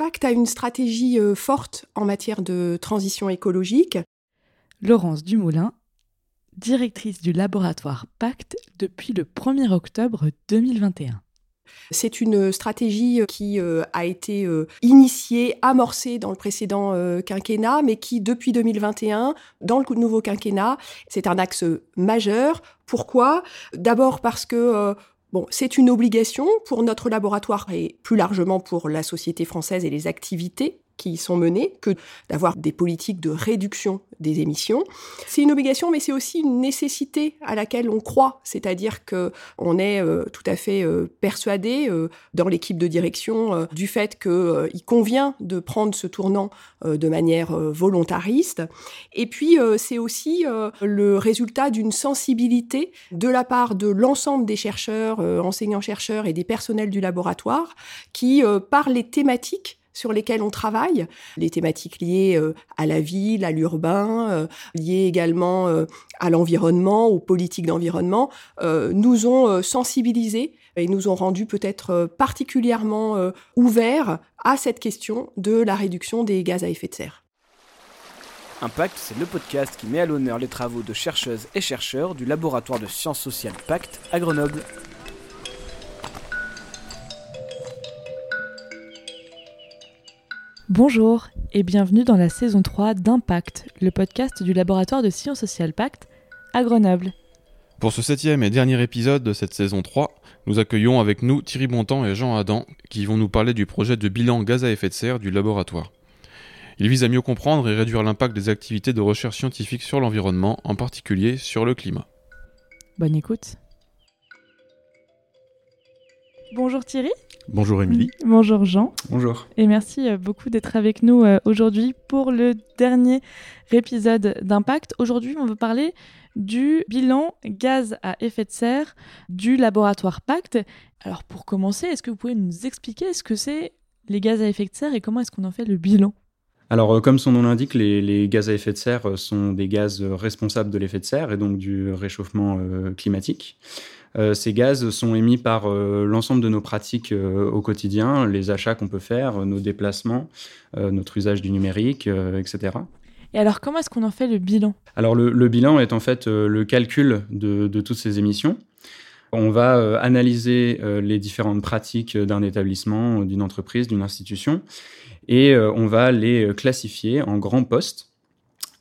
Pacte a une stratégie forte en matière de transition écologique. Laurence Dumoulin, directrice du laboratoire Pacte depuis le 1er octobre 2021. C'est une stratégie qui euh, a été euh, initiée, amorcée dans le précédent euh, quinquennat, mais qui, depuis 2021, dans le nouveau quinquennat, c'est un axe majeur. Pourquoi? D'abord parce que Bon, c'est une obligation pour notre laboratoire et plus largement pour la société française et les activités qui sont menées que d'avoir des politiques de réduction des émissions. C'est une obligation, mais c'est aussi une nécessité à laquelle on croit, c'est-à-dire que on est euh, tout à fait euh, persuadé euh, dans l'équipe de direction du fait qu'il convient de prendre ce tournant de manière volontariste. Et puis c'est aussi le résultat d'une sensibilité de la part de l'ensemble des chercheurs, enseignants-chercheurs et des personnels du laboratoire qui, par les thématiques sur lesquels on travaille, les thématiques liées euh, à la ville, à l'urbain, euh, liées également euh, à l'environnement, aux politiques d'environnement, nous ont sensibilisés et nous ont rendus peut-être particulièrement ouverts à cette question de la réduction des gaz à effet de serre. Impact, c'est le podcast qui met à l'honneur les travaux de chercheuses et chercheurs du laboratoire de sciences sociales Pacte à Grenoble. Bonjour et bienvenue dans la saison 3 d'Impact, le podcast du laboratoire de sciences sociales Pacte à Grenoble. Pour ce septième et dernier épisode de cette saison 3, nous accueillons avec nous Thierry Bontemps et Jean Adam qui vont nous parler du projet de bilan gaz à effet de serre du laboratoire. Il vise à mieux comprendre et réduire l'impact des activités de recherche scientifique sur l'environnement, en particulier sur le climat. Bonne écoute. Bonjour Thierry. Bonjour Émilie. Bonjour Jean. Bonjour. Et merci euh, beaucoup d'être avec nous euh, aujourd'hui pour le dernier épisode d'Impact. Aujourd'hui, on va parler du bilan gaz à effet de serre du laboratoire Pacte. Alors pour commencer, est-ce que vous pouvez nous expliquer ce que c'est les gaz à effet de serre et comment est-ce qu'on en fait le bilan? Alors, euh, comme son nom l'indique, les, gaz à effet de serre sont des gaz responsables de l'effet de serre et donc du réchauffement climatique. Euh, ces gaz sont émis par euh, l'ensemble de nos pratiques euh, au quotidien, les achats qu'on peut faire, nos déplacements, notre usage du numérique, etc. Et alors, comment est-ce qu'on en fait le bilan? Alors, le, bilan est en fait le calcul de, toutes ces émissions. On va analyser les différentes pratiques d'un établissement, d'une entreprise, d'une institution, et on va les classifier en grands postes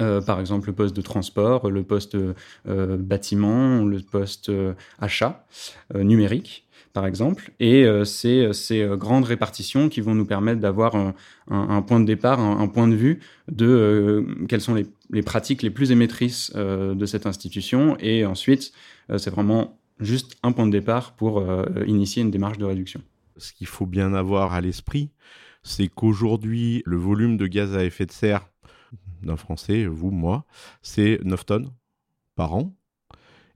euh, par exemple le poste de transport, le poste euh, bâtiment, le poste euh, achat numérique, par exemple. Et c'est ces grandes répartitions qui vont nous permettre d'avoir un, point de départ, un, point de vue de quelles sont les, pratiques les plus émettrices de cette institution. Et ensuite, c'est vraiment juste un point de départ pour initier une démarche de réduction. Ce qu'il faut bien avoir à l'esprit, c'est qu'aujourd'hui, le volume de gaz à effet de serre d'un Français, vous, moi, c'est 9 tonnes par an.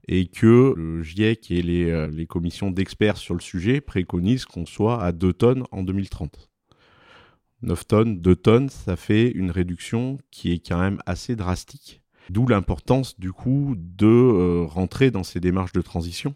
Et que le GIEC et les, euh, les commissions d'experts sur le sujet préconisent qu'on soit à 2 tonnes en 2030. 9 tonnes, 2 tonnes, ça fait une réduction qui est quand même assez drastique. D'où l'importance du coup de euh, rentrer dans ces démarches de transition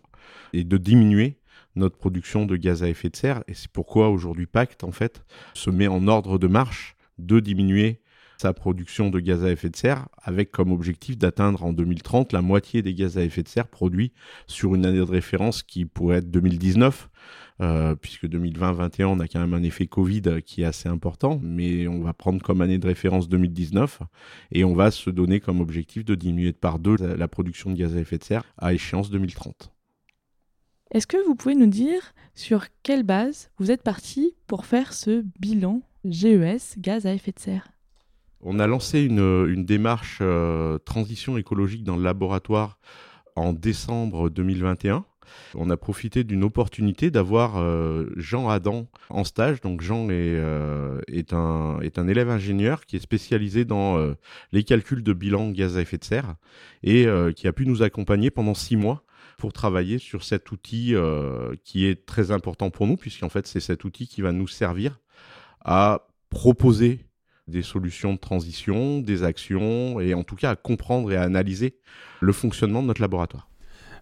et de diminuer notre production de gaz à effet de serre. Et c'est pourquoi aujourd'hui Pacte en fait se met en ordre de marche de diminuer sa production de gaz à effet de serre, avec comme objectif d'atteindre en 2030 la moitié des gaz à effet de serre produits sur une année de référence qui pourrait être 2019. Euh, puisque 2020-2021, on a quand même un effet Covid qui est assez important, mais on va prendre comme année de référence 2019 et on va se donner comme objectif de diminuer de par deux la production de gaz à effet de serre à échéance 2030. Est-ce que vous pouvez nous dire sur quelle base vous êtes parti pour faire ce bilan GES gaz à effet de serre? On a lancé une, démarche euh, transition écologique dans le laboratoire en décembre 2021. On a profité d'une opportunité d'avoir euh, Jean Adam en stage. Donc Jean euh, est, un, élève ingénieur qui est spécialisé dans les calculs de bilan gaz à effet de serre et qui a pu nous accompagner pendant six mois pour travailler sur cet outil qui est très important pour nous, puisqu'en fait c'est cet outil qui va nous servir à proposer des solutions de transition, des actions, et en tout cas à comprendre et à analyser le fonctionnement de notre laboratoire.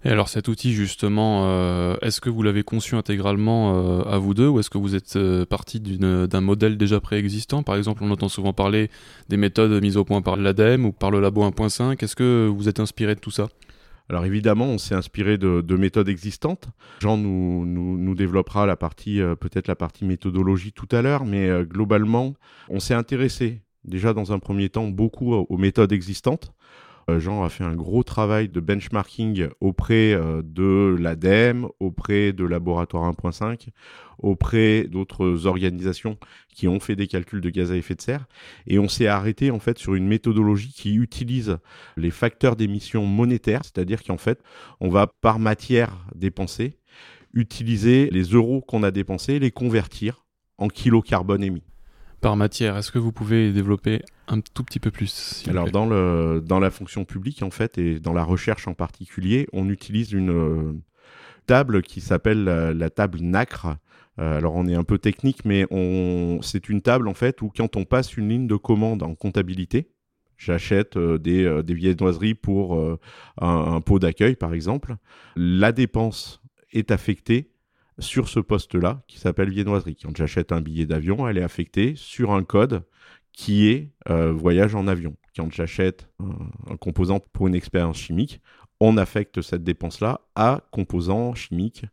Et alors cet outil justement, euh, est-ce que vous l'avez conçu intégralement euh, à vous deux ou est-ce que vous êtes euh, parti d'un modèle déjà préexistant? Par exemple, on entend souvent parler des méthodes mises au point par l'ADEME ou par le Labo 1.5. Est-ce que vous êtes inspiré de tout ça? Alors évidemment, on s'est inspiré de, méthodes existantes. Jean nous, développera la partie, peut-être la partie méthodologie tout à l'heure, mais globalement, on s'est intéressé déjà dans un premier temps beaucoup aux méthodes existantes. Euh, Jean a fait un gros travail de benchmarking auprès euh, de l'ADEME, auprès de Laboratoire 1.5, auprès d'autres organisations qui ont fait des calculs de gaz à effet de serre. Et on s'est arrêté en fait sur une méthodologie qui utilise les facteurs d'émission monétaires, c'est-à-dire qu'en fait, on va par matière dépensée utiliser les euros qu'on a dépensés, les convertir en kilos carbone émis par matière. Est-ce que vous pouvez développer un tout petit peu plus Alors dans, le, dans la fonction publique en fait et dans la recherche en particulier, on utilise une euh, table qui s'appelle la, table NACRE. Euh, alors on est un peu technique, mais on, c'est une table en fait où quand on passe une ligne de commande en comptabilité, j'achète euh, des, des viennoiseries pour un, un pot d'accueil par exemple, la dépense est affectée sur ce poste-là qui s'appelle viennoiserie. Quand j'achète un billet d'avion, elle est affectée sur un code qui est euh, voyage en avion. Quand j'achète un, composant pour une expérience chimique, on affecte cette dépense-là à composant chimique.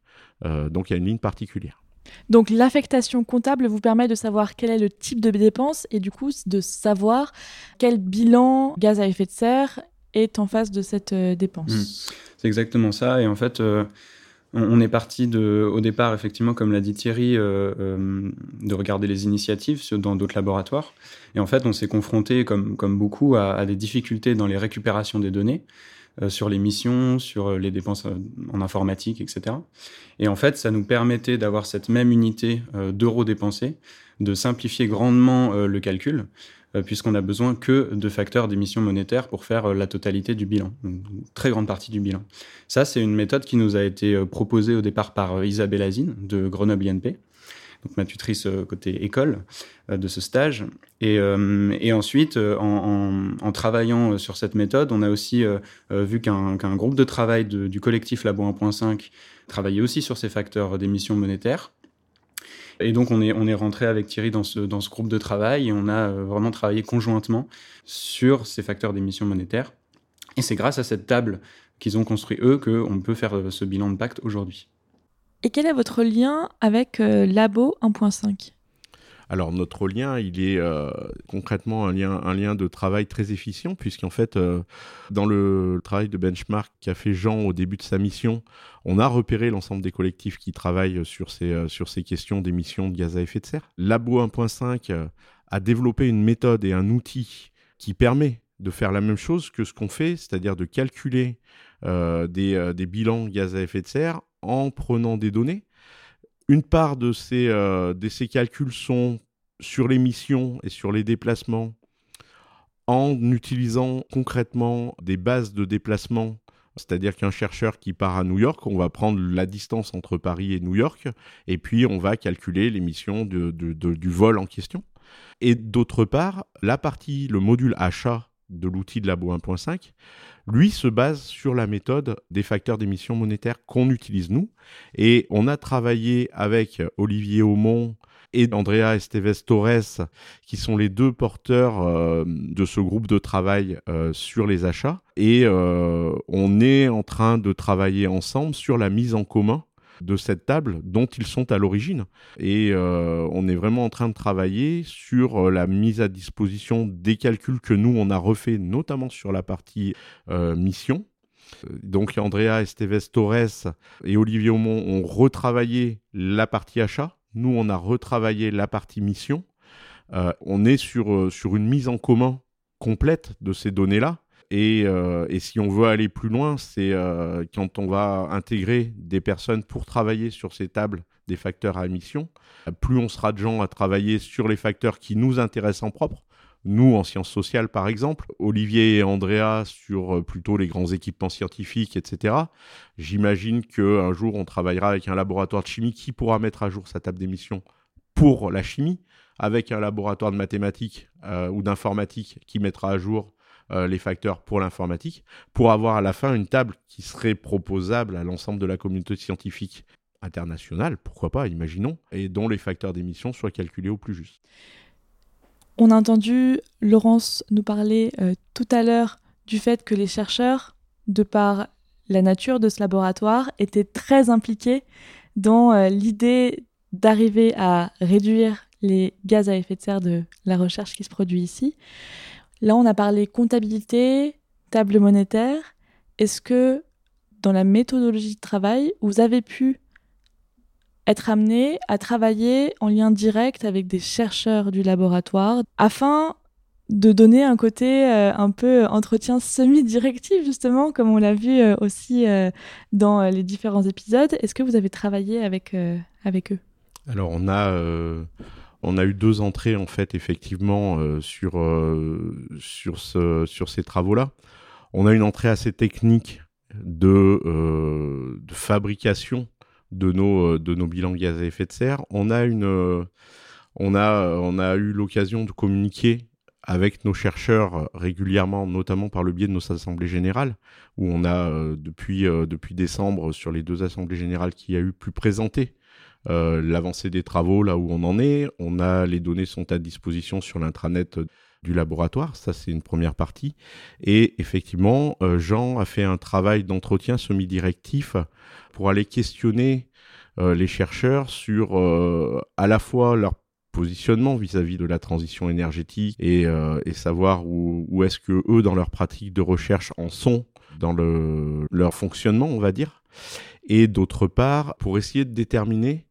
Euh, donc il y a une ligne particulière. Donc l'affectation comptable vous permet de savoir quel est le type de dépense et du coup de savoir quel bilan gaz à effet de serre est en face de cette euh, dépense. Mmh. C'est exactement ça. Et en fait, on, est parti de, au départ, effectivement, comme l'a dit Thierry, euh, euh, de regarder les initiatives dans d'autres laboratoires. Et en fait, on s'est confronté, comme, comme beaucoup, à, des difficultés dans les récupérations des données, euh, sur les missions, sur les dépenses en informatique, etc. Et en fait, ça nous permettait d'avoir cette même unité d'euros dépensés, de simplifier grandement le calcul, euh, puisqu'on a besoin que de facteurs d'émission monétaire pour faire euh, la totalité du bilan, une très grande partie du bilan. Ça, c'est une méthode qui nous a été euh, proposée au départ par Isabelle Azine de Grenoble INP, donc ma tutrice côté école de ce stage. Et, ensuite, en, travaillant sur cette méthode, on a aussi vu qu'un groupe de travail du collectif Labo 1.5 travaillait aussi sur ces facteurs d'émission monétaire. Et donc, on est, on rentré avec Thierry dans ce, dans ce groupe de travail et on a euh, vraiment travaillé conjointement sur ces facteurs d'émission monétaire. Et c'est grâce à cette table qu'ils ont construit eux qu'on peut faire euh, ce bilan de pacte aujourd'hui. Et quel est votre lien avec euh, Labo 1.5 alors notre lien, il est euh, concrètement un lien, de travail très efficient, puisqu'en fait, euh, dans le travail de benchmark qu'a fait Jean au début de sa mission, on a repéré l'ensemble des collectifs qui travaillent sur ces, euh, questions d'émissions de gaz à effet de serre. Labo 1.5 a développé une méthode et un outil qui permet de faire la même chose que ce qu'on fait, c'est-à-dire de calculer des, des bilans gaz à effet de serre en prenant des données une part de ces, euh, de ces calculs sont sur les missions et sur les déplacements en utilisant concrètement des bases de déplacement. C'est-à-dire qu'un chercheur qui part à New York, on va prendre la distance entre Paris et New York, et puis on va calculer l'émission du vol en question. Et d'autre part, la partie, le module achat de l'outil de Labo 1.5, lui se base sur la méthode des facteurs d'émission monétaire qu'on utilise nous. Et on a travaillé avec Olivier Aumont et Andrea Esteves Torres, qui sont les deux porteurs euh, de ce groupe de travail euh, sur les achats. Et euh, on est en train de travailler ensemble sur la mise en commun de cette table dont ils sont à l'origine. Et euh, on est vraiment en train de travailler sur euh, la mise à disposition des calculs que nous, on a refait, notamment sur la partie euh, mission. Donc Andrea Esteves Torres et Olivier Aumont ont retravaillé la partie achat. Nous, on a retravaillé la partie mission. on est sur, sur une mise en commun complète de ces données-là euh, et, si on veut aller plus loin, c'est euh, quand on va intégrer des personnes pour travailler sur ces tables des facteurs à émission, plus on sera de gens à travailler sur les facteurs qui nous intéressent en propre. Nous, en sciences sociales, par exemple, Olivier et Andrea sur euh, plutôt les grands équipements scientifiques, etc. J'imagine qu'un jour, on travaillera avec un laboratoire de chimie qui pourra mettre à jour sa table d'émission pour la chimie, avec un laboratoire de mathématiques ou d'informatique qui mettra à jour les facteurs pour l'informatique, pour avoir à la fin une table qui serait proposable à l'ensemble de la communauté scientifique internationale, pourquoi pas, imaginons, et dont les facteurs d'émission soient calculés au plus juste. On a entendu Laurence nous parler tout à l'heure du fait que les chercheurs, de par la nature de ce laboratoire, étaient très impliqués dans l'idée d'arriver à réduire les gaz à effet de serre de la recherche qui se produit ici. Là, on a parlé comptabilité, table monétaire. Est-ce que dans la méthodologie de travail, vous avez pu être amené à travailler en lien direct avec des chercheurs du laboratoire afin de donner un côté euh, un peu entretien semi-directif, justement, comme on l'a vu euh, aussi euh, dans les différents épisodes? Est-ce que vous avez travaillé avec, avec eux? Alors, on a, on a eu deux entrées, en fait, effectivement, sur, sur, ce, sur ces travaux-là. On a une entrée assez technique de, de fabrication de nos, de bilans gaz à effet de serre. On a, eu l'occasion de communiquer avec nos chercheurs régulièrement, notamment par le biais de nos assemblées générales, où on a euh, depuis, euh, depuis décembre sur les deux assemblées générales qui a eu pu présenter euh, l'avancée des travaux, là où on en est. On a les données sont à disposition sur l'intranet du laboratoire, ça c'est une première partie. Et effectivement, Jean a fait un travail d'entretien semi-directif pour aller questionner les chercheurs sur à la fois leur positionnement vis-à-vis de la transition énergétique et, euh, savoir où, est-ce que eux, dans leur pratique de recherche, en sont dans le, leur fonctionnement, on va dire. Et d'autre part, pour essayer de déterminer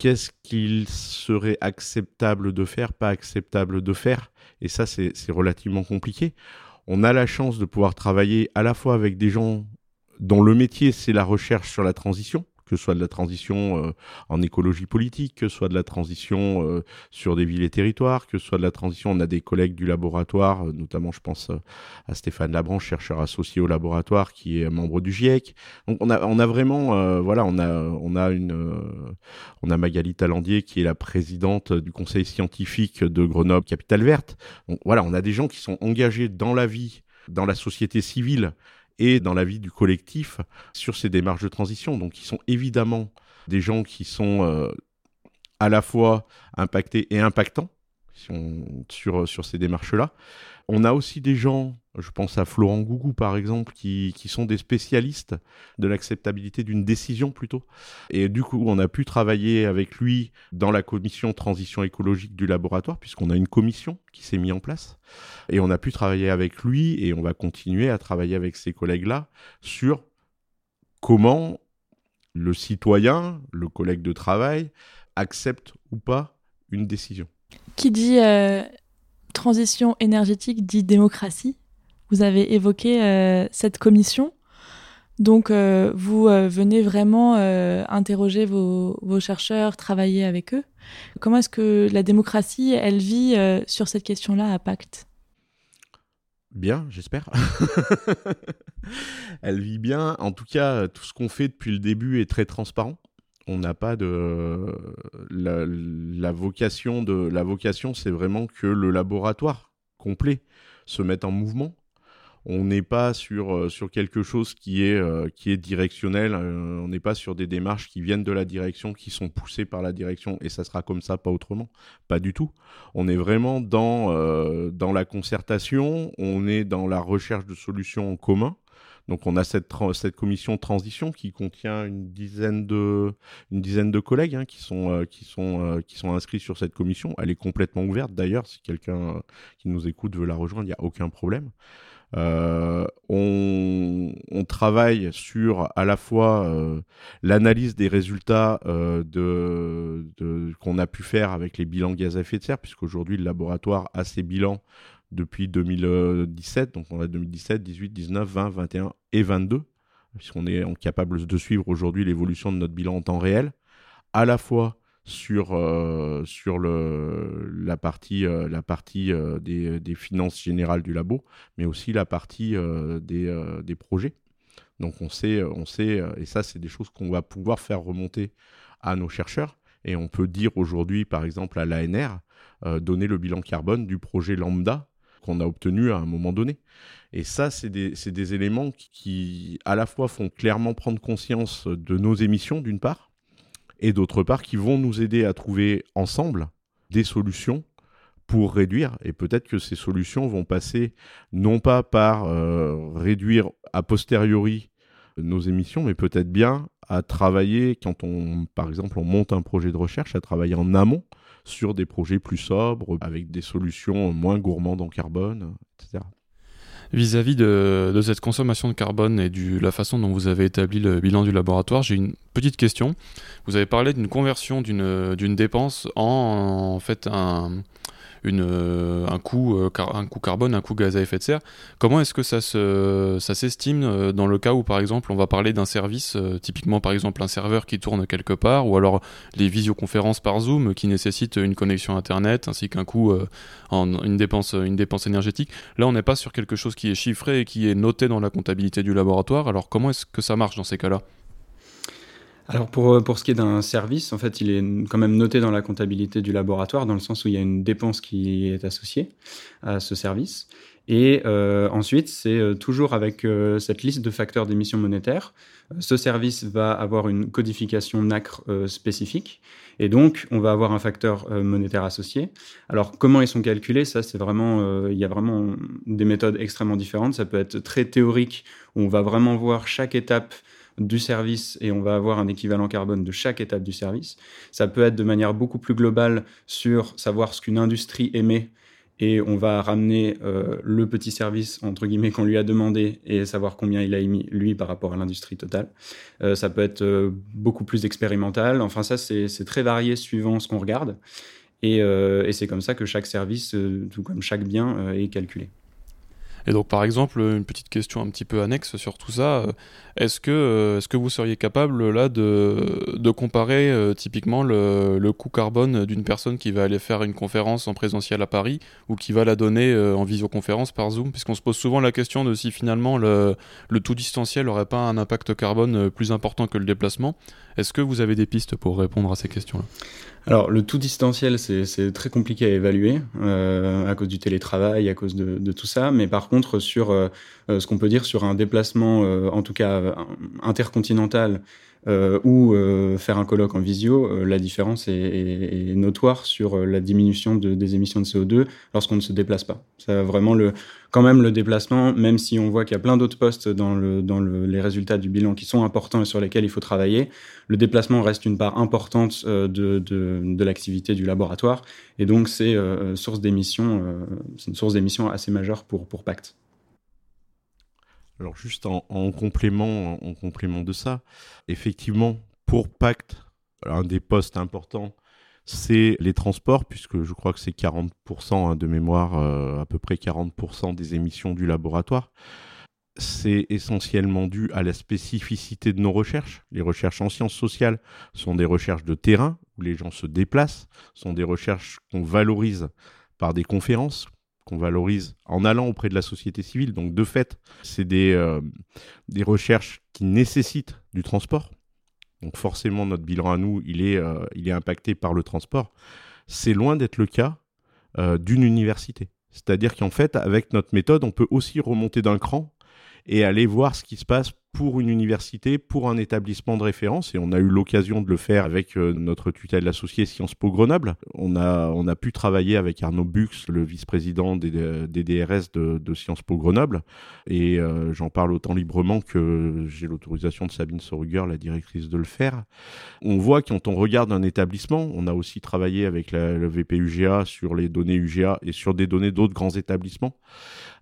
qu'est-ce qu'il serait acceptable de faire, pas acceptable de faire. Et ça, c'est relativement compliqué. On a la chance de pouvoir travailler à la fois avec des gens dont le métier, c'est la recherche sur la transition, que ce soit de la transition euh, en écologie politique, que ce soit de la transition euh, sur des villes et territoires, que ce soit de la transition, on a des collègues du laboratoire, euh, notamment je pense à Stéphane Labranche, chercheur associé au laboratoire, qui est membre du GIEC. Donc on a, vraiment, voilà, on a, on a une, on a Magali Talandier qui est la présidente du conseil scientifique de Grenoble Capitale Verte. Donc voilà, on a des gens qui sont engagés dans la vie, dans la société civile et dans la vie du collectif sur ces démarches de transition. Donc, ils sont évidemment des gens qui sont euh, à la fois impactés et impactants sur, sur ces démarches-là. On a aussi des gens, je pense à Florent Gougou par exemple, qui, sont des spécialistes de l'acceptabilité d'une décision plutôt. Et du coup, on a pu travailler avec lui dans la commission transition écologique du laboratoire, puisqu'on a une commission qui s'est mise en place. Et on a pu travailler avec lui et on va continuer à travailler avec ces collègues-là sur comment le citoyen, le collègue de travail, accepte ou pas une décision. Qui dit euh, transition énergétique dit démocratie. Vous avez évoqué euh, cette commission. Donc, euh, vous venez vraiment interroger vos, chercheurs, travailler avec eux. Comment est-ce que la démocratie, elle vit sur cette question-là à Pacte? Bien, j'espère. elle vit bien. En tout cas, tout ce qu'on fait depuis le début est très transparent on n'a pas de la, vocation de la vocation c'est vraiment que le laboratoire complet se mette en mouvement on n'est pas sur, euh, sur quelque chose qui est, euh, qui est directionnel, euh, on n'est pas sur des démarches qui viennent de la direction, qui sont poussées par la direction, et ça sera comme ça, pas autrement. Pas du tout. On est vraiment dans, dans la concertation, on est dans la recherche de solutions en commun, donc on a cette, commission transition qui contient une dizaine de, collègues qui, sont, euh, euh, inscrits sur cette commission. Elle est complètement ouverte d'ailleurs. Si quelqu'un euh, qui nous écoute veut la rejoindre, il n'y a aucun problème. on, travaille sur à la fois l'analyse des résultats qu'on a pu faire avec les bilans gaz à effet de serre, puisqu'aujourd'hui le laboratoire a ses bilans depuis 2017. Donc on a 2017, 18, 19, 20, 21 et 22, puisqu'on est capable de suivre aujourd'hui l'évolution de notre bilan en temps réel, à la fois sur, euh, sur le, la partie, euh, la partie euh, des, des, finances générales du labo, mais aussi la partie des, des, projets. Donc on sait, on sait et ça c'est des choses qu'on va pouvoir faire remonter à nos chercheurs. Et on peut dire aujourd'hui, par exemple, à l'ANR, donner le bilan carbone du projet lambda qu'on a obtenus à un moment donné. Et ça, c'est des, des, éléments qui, à la fois, font clairement prendre conscience de nos émissions, d'une part, et d'autre part, qui vont nous aider à trouver ensemble des solutions pour réduire. Et peut-être que ces solutions vont passer non pas par euh, réduire a posteriori nos émissions, mais peut-être bien à travailler, quand on, par exemple, on monte un projet de recherche, à travailler en amont sur des projets plus sobres, avec des solutions moins gourmandes en carbone, etc. Vis-à-vis de, cette consommation de carbone et de la façon dont vous avez établi le bilan du laboratoire, j'ai une petite question. Vous avez parlé d'une conversion d'une dépense en, en fait un, euh, un, coût, euh, un coût carbone, un coût gaz à effet de serre. Comment est-ce que ça, se, ça s'estime euh, dans le cas où, par exemple, on va parler d'un service, typiquement par exemple un serveur qui tourne quelque part, ou alors les visioconférences par Zoom qui nécessitent une connexion Internet, ainsi qu'un coût en une dépense, une dépense énergétique. Là, on n'est pas sur quelque chose qui est chiffré et qui est noté dans la comptabilité du laboratoire. Alors comment est-ce que ça marche dans ces cas-là? Alors pour, euh, pour ce qui est d'un service, en fait, il est quand même noté dans la comptabilité du laboratoire, dans le sens où il y a une dépense qui est associée à ce service. Et euh, ensuite, c'est euh, toujours avec cette liste de facteurs d'émission monétaire. Ce service va avoir une codification NACRE spécifique. Et donc, on va avoir un facteur monétaire associé. Alors, comment ils sont calculés? Ça, c'est vraiment... il y a vraiment des méthodes extrêmement différentes. Ça peut être très théorique, où on va vraiment voir chaque étape du service et on va avoir un équivalent carbone de chaque étape du service. Ça peut être de manière beaucoup plus globale sur savoir ce qu'une industrie émet et on va ramener euh, le petit service entre guillemets qu'on lui a demandé et savoir combien il a émis lui par rapport à l'industrie totale. Euh, ça peut être euh, beaucoup plus expérimental. Enfin ça c'est très varié suivant ce qu'on regarde et, et c'est comme ça que chaque service, tout comme chaque bien, est calculé. Et donc, par exemple, une petite question un petit peu annexe sur tout ça. Euh, est-ce que, euh, est-ce que vous seriez capable là de, de comparer euh, typiquement le, le, coût carbone d'une personne qui va aller faire une conférence en présentiel à Paris ou qui va la donner en visioconférence par Zoom? Puisqu'on se pose souvent la question de si finalement le, le tout distanciel n'aurait pas un impact carbone plus important que le déplacement. Est-ce que vous avez des pistes pour répondre à ces questions-là? Alors, le tout distanciel, c'est très compliqué à évaluer euh, à cause du télétravail, à cause de, tout ça. Mais par contre, sur euh, ce qu'on peut dire sur un déplacement, euh, en tout cas intercontinental, euh, ou euh, faire un colloque en visio, euh, la différence est, notoire sur euh, la diminution de, des émissions de CO2 lorsqu'on ne se déplace pas. Vraiment quand même le déplacement, même si on voit qu'il y a plein d'autres postes dans, le, dans le, les résultats du bilan qui sont importants et sur lesquels il faut travailler, le déplacement reste une part importante de l'activité du laboratoire et donc c'est source d'émissions, c'est une source d'émissions assez majeure pour, pour Pacte. Alors juste en, complément, en complément de ça, effectivement, pour Pacte, un des postes importants, c'est les transports, puisque je crois que c'est 40% hein, de mémoire, euh, à peu près 40% des émissions du laboratoire. C'est essentiellement dû à la spécificité de nos recherches. Les recherches en sciences sociales sont des recherches de terrain, où les gens se déplacent, sont des recherches qu'on valorise par des conférences, valorise en allant auprès de la société civile. Donc de fait, c'est des, euh, des recherches qui nécessitent du transport. Donc forcément, notre bilan à nous, il est, euh, il est impacté par le transport. C'est loin d'être le cas euh, d'une université. C'est-à-dire qu'en fait, avec notre méthode, on peut aussi remonter d'un cran et aller voir ce qui se passe pour une université, pour un établissement de référence, et on a eu l'occasion de le faire avec euh, notre tutelle associée Sciences Po Grenoble. On a, on a pu travailler avec Arnaud Bux, le vice-président des, DRS de, Sciences Po Grenoble, et euh, j'en parle autant librement que j'ai l'autorisation de Sabine Soruger, la directrice, de le faire. On voit quand on regarde un établissement, on a aussi travaillé avec le VPUGA sur les données UGA et sur des données d'autres grands établissements.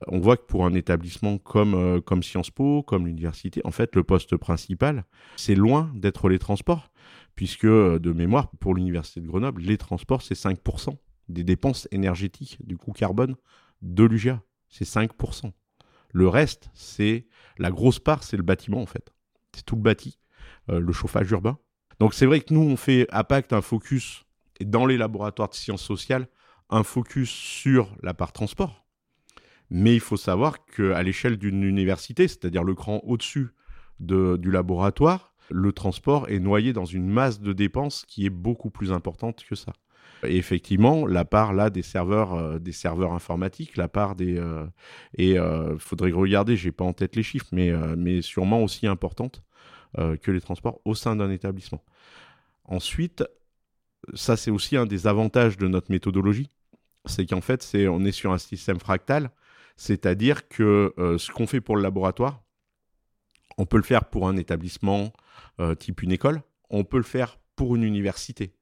On voit que pour un établissement comme, euh, comme Sciences Po, comme l'université, en fait, le poste principal, c'est loin d'être les transports, puisque euh, de mémoire, pour l'université de Grenoble, les transports, c'est 5% des dépenses énergétiques du coût carbone de l'UGA. C'est 5%. Le reste, c'est la grosse part, c'est le bâtiment, en fait. C'est tout le bâti, euh, le chauffage urbain. Donc c'est vrai que nous, on fait à Pacte un focus, et dans les laboratoires de sciences sociales, un focus sur la part transport mais il faut savoir qu'à l'échelle d'une université, c'est-à-dire le cran au-dessus de, du laboratoire, le transport est noyé dans une masse de dépenses qui est beaucoup plus importante que ça. Et effectivement, la part là des serveurs, des serveurs informatiques, la part des et il faudrait regarder, j'ai pas en tête les chiffres, mais mais sûrement aussi importante que les transports au sein d'un établissement. Ensuite, ça c'est aussi un des avantages de notre méthodologie, c'est qu'en fait c'est on est sur un système fractal, c'est-à-dire que ce qu'on fait pour le laboratoire, on peut le faire pour un établissement euh, type une école, on peut le faire pour une université.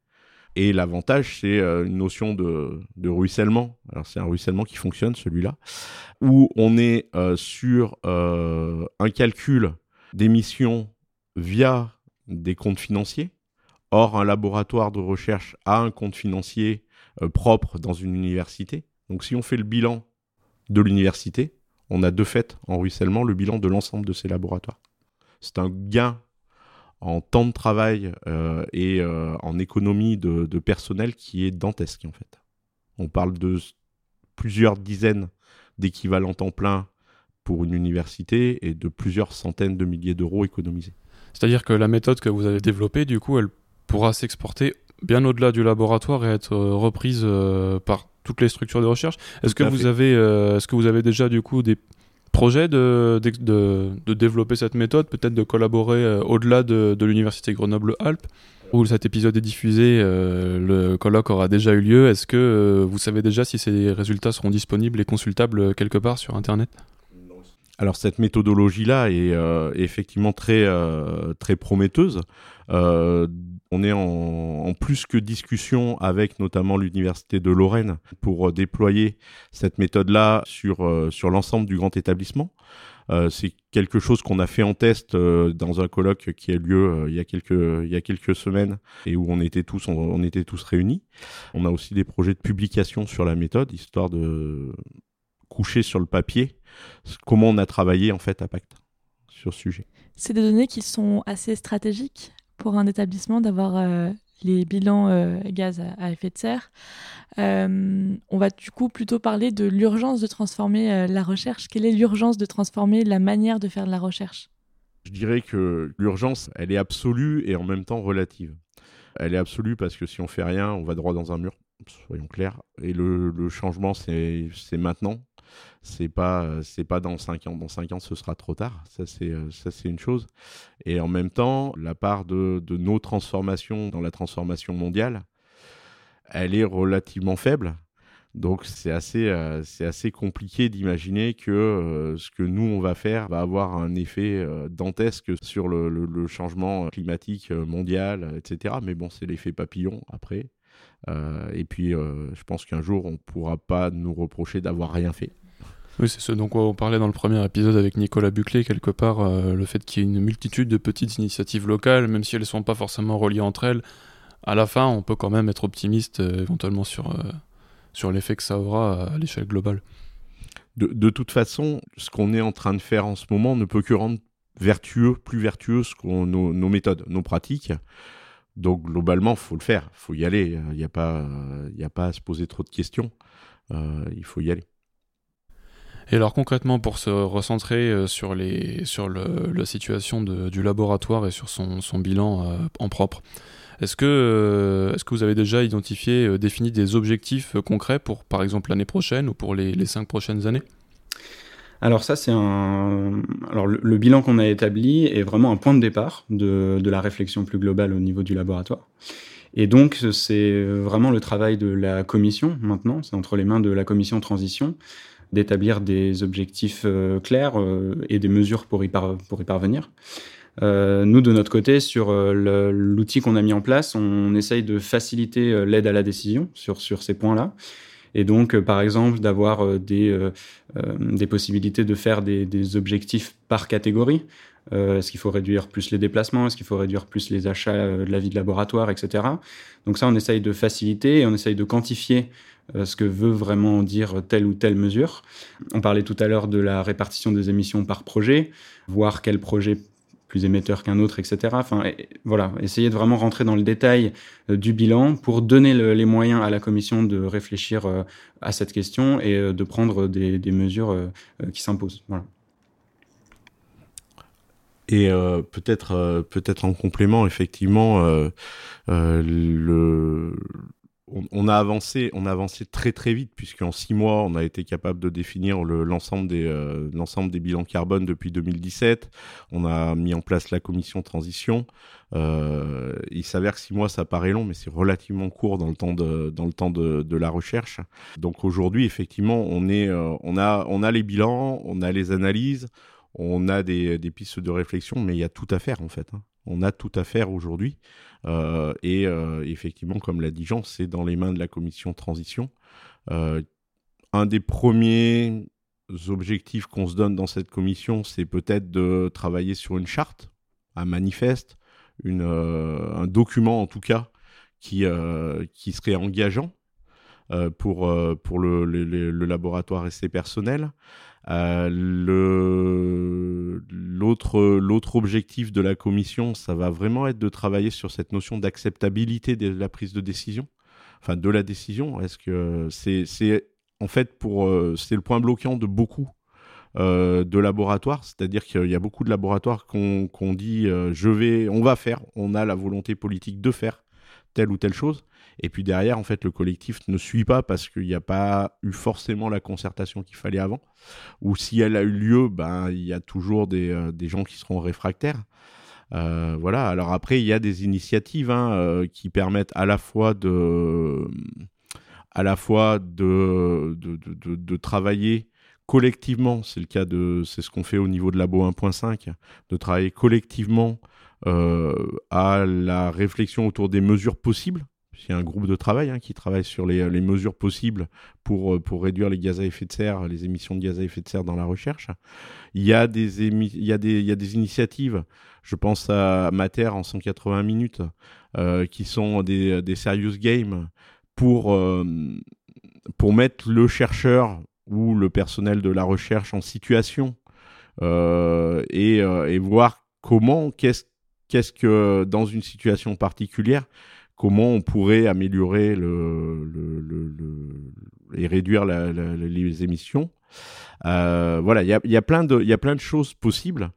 Et l'avantage, c'est euh, une notion de, ruissellement. Alors c'est un ruissellement qui fonctionne, celui-là, où on est euh, sur un calcul d'émissions via des comptes financiers. Or, un laboratoire de recherche a un compte financier propre dans une université. Donc si on fait le bilan de l'université, on a de fait en ruissellement le bilan de l'ensemble de ces laboratoires. C'est un gain en temps de travail euh, et euh, en économie de, personnel qui est dantesque en fait. On parle de plusieurs dizaines d'équivalents temps plein pour une université et de plusieurs centaines de milliers d'euros économisés. C'est-à-dire que la méthode que vous avez développée, du coup, elle pourra s'exporter bien au-della du laboratoire et être euh, reprise par toutes les structures de recherche. Est-ce que vous avez, est-ce que vous avez déjà du coup des projet de, de, développer cette méthode, peut-être de collaborer euh, au-delà de, l'Université Grenoble-Alpes où cet épisode est diffusé, euh, le colloque aura déjà eu lieu. Est-ce que euh, vous savez déjà si ces résultats seront disponibles et consultables quelque part sur Internet? Alors cette méthodologie-là est effectivement très, très prometteuse. On est en, plus que discussion avec notamment l'Université de Lorraine pour euh, déployer cette méthode-là sur, euh, sur l'ensemble du grand établissement. Euh, c'est quelque chose qu'on a fait en test dans un colloque qui a lieu il, y a quelques, il y a quelques semaines et où on était, tous, on, était tous réunis. On a aussi des projets de publication sur la méthode, histoire de coucher sur le papier comment on a travaillé en fait à Pacte sur ce sujet. C'est des données qui sont assez stratégiques? Pour un établissement d'avoir euh, les bilans euh, gaz à, effet de serre. Euh, on va du coup plutôt parler de l'urgence de transformer la recherche. Quelle est l'urgence de transformer la manière de faire de la recherche? Je dirais que l'urgence, elle est absolue et en même temps relative. Elle est absolue parce que si on fait rien, on va droit dans un mur, soyons clairs. Et le, le changement, c'est maintenant c'est pas c'est pas dans 5 ans. Dans 5 ans ce sera trop tard. Ça c'est euh, ça c'est une chose. Et en même temps la part de, de, nos transformations dans la transformation mondiale elle est relativement faible. Donc c'est assez euh, c'est assez compliqué d'imaginer que euh, ce que nous on va faire va avoir un effet dantesque sur le, changement climatique mondial etc mais bon c'est l'effet papillon après et puis je pense qu'un jour on pourra pas nous reprocher d'avoir rien fait oui, c'est ce dont on parlait dans le premier épisode avec Nicolas Buclé, quelque part, euh, le fait qu'il y ait une multitude de petites initiatives locales, même si elles ne sont pas forcément reliées entre elles, à la fin, on peut quand même être optimiste euh, éventuellement sur, euh, sur l'effet que ça aura à, l'échelle globale. De, toute façon, ce qu'on est en train de faire en ce moment ne peut que rendre vertueux, plus vertueux nos, nos, méthodes, nos pratiques. Donc globalement, il faut le faire, il faut y aller. Il n'y a, pas, a pas à se poser trop de questions. il faut y aller. Et alors concrètement, pour se recentrer euh, sur, les, sur le, la situation du laboratoire et sur son, bilan euh, en propre, est-ce que, euh, est-ce que vous avez déjà identifié, défini des objectifs concrets pour par exemple l'année prochaine ou pour les, les cinq prochaines années? Alors ça, c'est un. Alors le, bilan qu'on a établi est vraiment un point de départ de, la réflexion plus globale au niveau du laboratoire. Et donc c'est vraiment le travail de la commission maintenant. C'est entre les mains de la commission transition d'établir des objectifs euh, clairs euh, et des mesures pour y, pour y parvenir. Euh, nous, de notre côté, sur l'outil qu'on a mis en place, on, essaye de faciliter l'aide à la décision sur, sur ces points-là. Et donc, par exemple, d'avoir des, des possibilités de faire des, des objectifs par catégorie. Est-ce qu'il faut réduire plus les déplacements? Est-ce qu'il faut réduire plus les achats de la vie de laboratoire, etc. Donc ça, on essaye de faciliter et on essaye de quantifier euh, ce que veut vraiment dire telle ou telle mesure. On parlait tout à l'heure de la répartition des émissions par projet, voir quel projet plus émetteur qu'un autre, etc. Enfin, voilà, essayer de vraiment rentrer dans le détail euh, du bilan pour donner les moyens à la commission de réfléchir euh, à cette question et de prendre des, mesures qui s'imposent. Et peut-être peut-être en complément, effectivement, le on, a avancé, on a avancé très très vite puisqu'en six mois, on a été capable de définir l'ensemble des euh, l'ensemble des bilans carbone depuis 2017. On a mis en place la commission transition. Euh, il s'avère que six mois, ça paraît long, mais c'est relativement court dans le temps de dans le temps de, de la recherche. Donc aujourd'hui, effectivement, on est euh, on a on a les bilans, on a les analyses, on a des, des pistes de réflexion, mais il y a tout à faire en fait. Hein. On a tout à faire aujourd'hui. Euh, et euh, effectivement, comme l'a dit Jean, c'est dans les mains de la commission transition. Euh, un des premiers objectifs qu'on se donne dans cette commission, c'est peut-être de travailler sur une charte, un manifeste, une, un document en tout cas qui, qui serait engageant pour, pour le, le, laboratoire et ses personnels. Euh, l'autre objectif de la commission, ça va vraiment être de travailler sur cette notion d'acceptabilité de la prise de décision, enfin de la décision. Est-ce que c'est en fait pour euh, c'est le point bloquant de beaucoup euh, de laboratoires, c'est-à-dire qu'il y a beaucoup de laboratoires qu'on qu'on dit je vais, on va faire, on a la volonté politique de faire telle ou telle chose, et puis derrière, en fait, le collectif ne suit pas parce qu'il n'y a pas eu forcément la concertation qu'il fallait avant. Ou si elle a eu lieu, ben, il y a toujours des, euh, gens qui seront réfractaires. Euh, voilà. Alors après, il y a des initiatives hein, euh, qui permettent à la fois de, travailler collectivement. C'est le cas de, c'est ce qu'on fait au niveau de Labo 1.5, de travailler collectivement à la réflexion autour des mesures possibles il y a un groupe de travail hein, qui travaille sur les, mesures possibles pour, euh, pour réduire les gaz à effet de serre, les émissions de gaz à effet de serre dans la recherche. Il y a des, initiatives, je pense à Mater en 180 minutes, euh, qui sont des, serious games pour, euh, pour mettre le chercheur ou le personnel de la recherche en situation et, voir comment, qu'est-ce que dans une situation particulière, comment on pourrait améliorer le, et réduire les émissions. Euh, voilà, il y a, y, plein de, y a plein de choses possibles.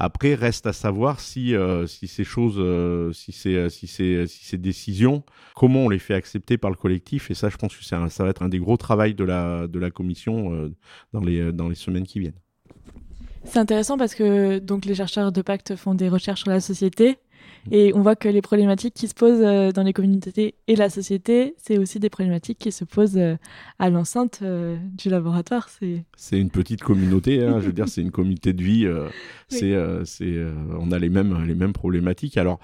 Après, reste à savoir si, euh, si ces choses, euh, si, ces, si, si ces décisions, comment on les fait accepter par le collectif. Et ça, je pense que ça va être un des gros travaux de la, de la commission dans, les, dans les semaines qui viennent. C'est intéressant parce que donc les chercheurs de Pacte font des recherches sur la société, et on voit que les problématiques qui se posent euh, dans les communautés et la société, c'est aussi des problématiques qui se posent euh, à l'enceinte euh, du laboratoire. C'est une petite communauté, hein, je veux dire, c'est une communauté de vie. c'est, c'est, on a les mêmes, les mêmes problématiques. Alors,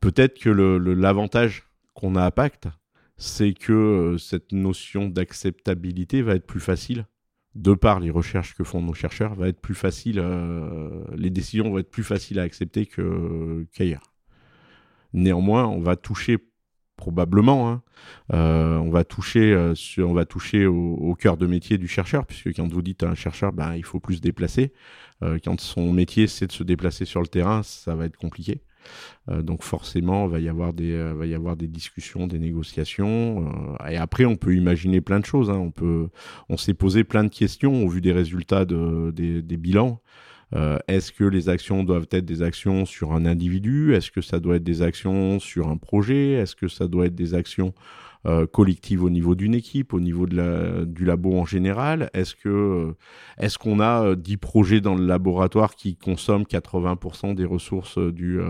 peut-être que l'avantage le, qu'on a à Pacte, c'est que cette notion d'acceptabilité va être plus facile de par les recherches que font nos chercheurs, va être plus facile, euh, les décisions vont être plus faciles à accepter qu'ailleurs. Néanmoins, on va toucher probablement, hein, euh, on va toucher, euh, on va toucher au, cœur de métier du chercheur, puisque quand vous dites à un chercheur, ben, il faut plus se déplacer, quand son métier c'est de se déplacer sur le terrain, ça va être compliqué. Euh, donc forcément, va y avoir des, euh, va y avoir des discussions, des négociations. Euh, et après, on peut imaginer plein de choses. Hein. On peut, on s'est posé plein de questions au vu des résultats de, des, bilans. Est-ce que les actions doivent être des actions sur un individu? Est-ce que ça doit être des actions sur un projet? Est-ce que ça doit être des actions euh, collective au niveau d'une équipe, au niveau de la, du labo en général? Est-ce que euh, est-ce qu'on a 10 euh, projets dans le laboratoire qui consomment 80% des ressources du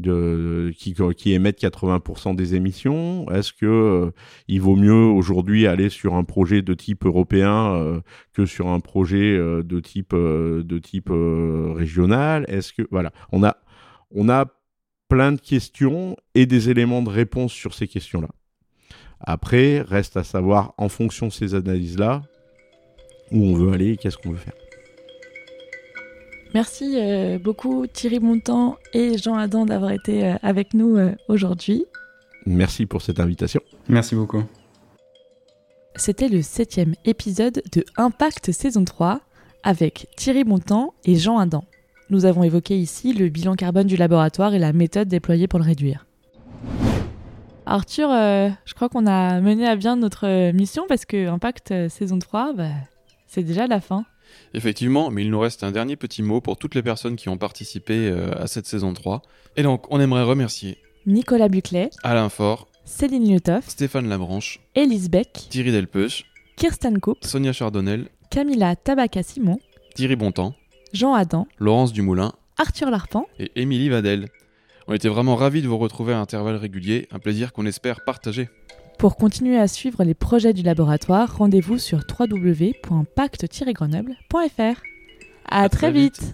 de, qui, qui émettent 80% des émissions? Est-ce que euh, il vaut mieux aujourd'hui aller sur un projet de type européen euh, que sur un projet euh, de type de type régional? Est-ce que voilà, on a on a plein de questions et des éléments de réponse sur ces questions-là. Après, reste à savoir, en fonction de ces analyses-là, où on veut aller et qu'est-ce qu'on veut faire. Merci euh, beaucoup Thierry Montant et Jean Adam d'avoir été euh, avec nous euh, aujourd'hui. Merci pour cette invitation. Merci beaucoup. C'était le septième épisode de Impact saison 3 avec Thierry Montant et Jean Adam. Nous avons évoqué ici le bilan carbone du laboratoire et la méthode déployée pour le réduire. Arthur, je crois qu'on a mené à bien notre mission parce que Impact saison 3, bah, c'est déjà la fin. Effectivement, mais il nous reste un dernier petit mot pour toutes les personnes qui ont participé euh, à cette saison 3. Et donc, on aimerait remercier Nicolas Buclet, Alain Faure, Céline Lieutoff, Stéphane Labranche, Élise Beck, Thierry Delpeuch, Kirsten Coupe, Sonia Chardonnel, Camilla Tabaka-Simon, Thierry Bontemps, Jean Adam, Laurence Dumoulin Arthur Larpan et Émilie Vadel. On était vraiment ravis de vous retrouver à intervalles réguliers, un plaisir qu'on espère partager. Pour continuer à suivre les projets du laboratoire, rendez-vous sur www.pacte-grenoble.fr. À, À très très vite. vite.